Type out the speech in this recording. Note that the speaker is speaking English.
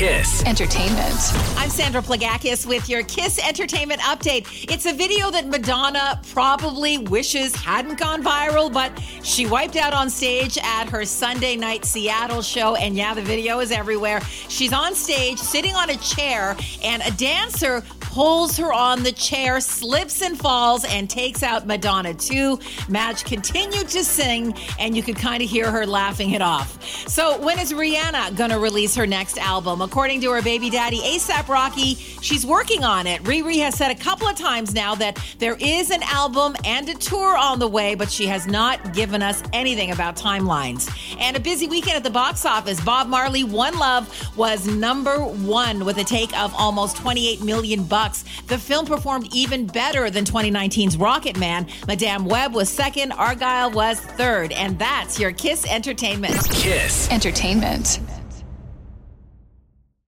Kiss. Entertainment. I'm Sandra Plagakis with your Kiss Entertainment Update. It's a video that Madonna probably wishes hadn't gone viral, but she wiped out on stage at her Sunday night Seattle show. And yeah, the video is everywhere. She's on stage sitting on a chair, and a dancer pulls her on the chair, slips and falls, and takes out Madonna too. Madge continued to sing, and you could kind of hear her laughing it off. So, when is Rihanna going to release her next album? According to her baby daddy, ASAP Rocky, she's working on it. Riri has said a couple of times now that there is an album and a tour on the way, but she has not given us anything about timelines. And a busy weekend at the box office. Bob Marley, One Love, was number one with a take of almost 28 million bucks bucks. The film performed even better than 2019's Rocketman. Madame Web was second, Argylle was third, and that's your Kiss Entertainment. Kiss. Entertainment.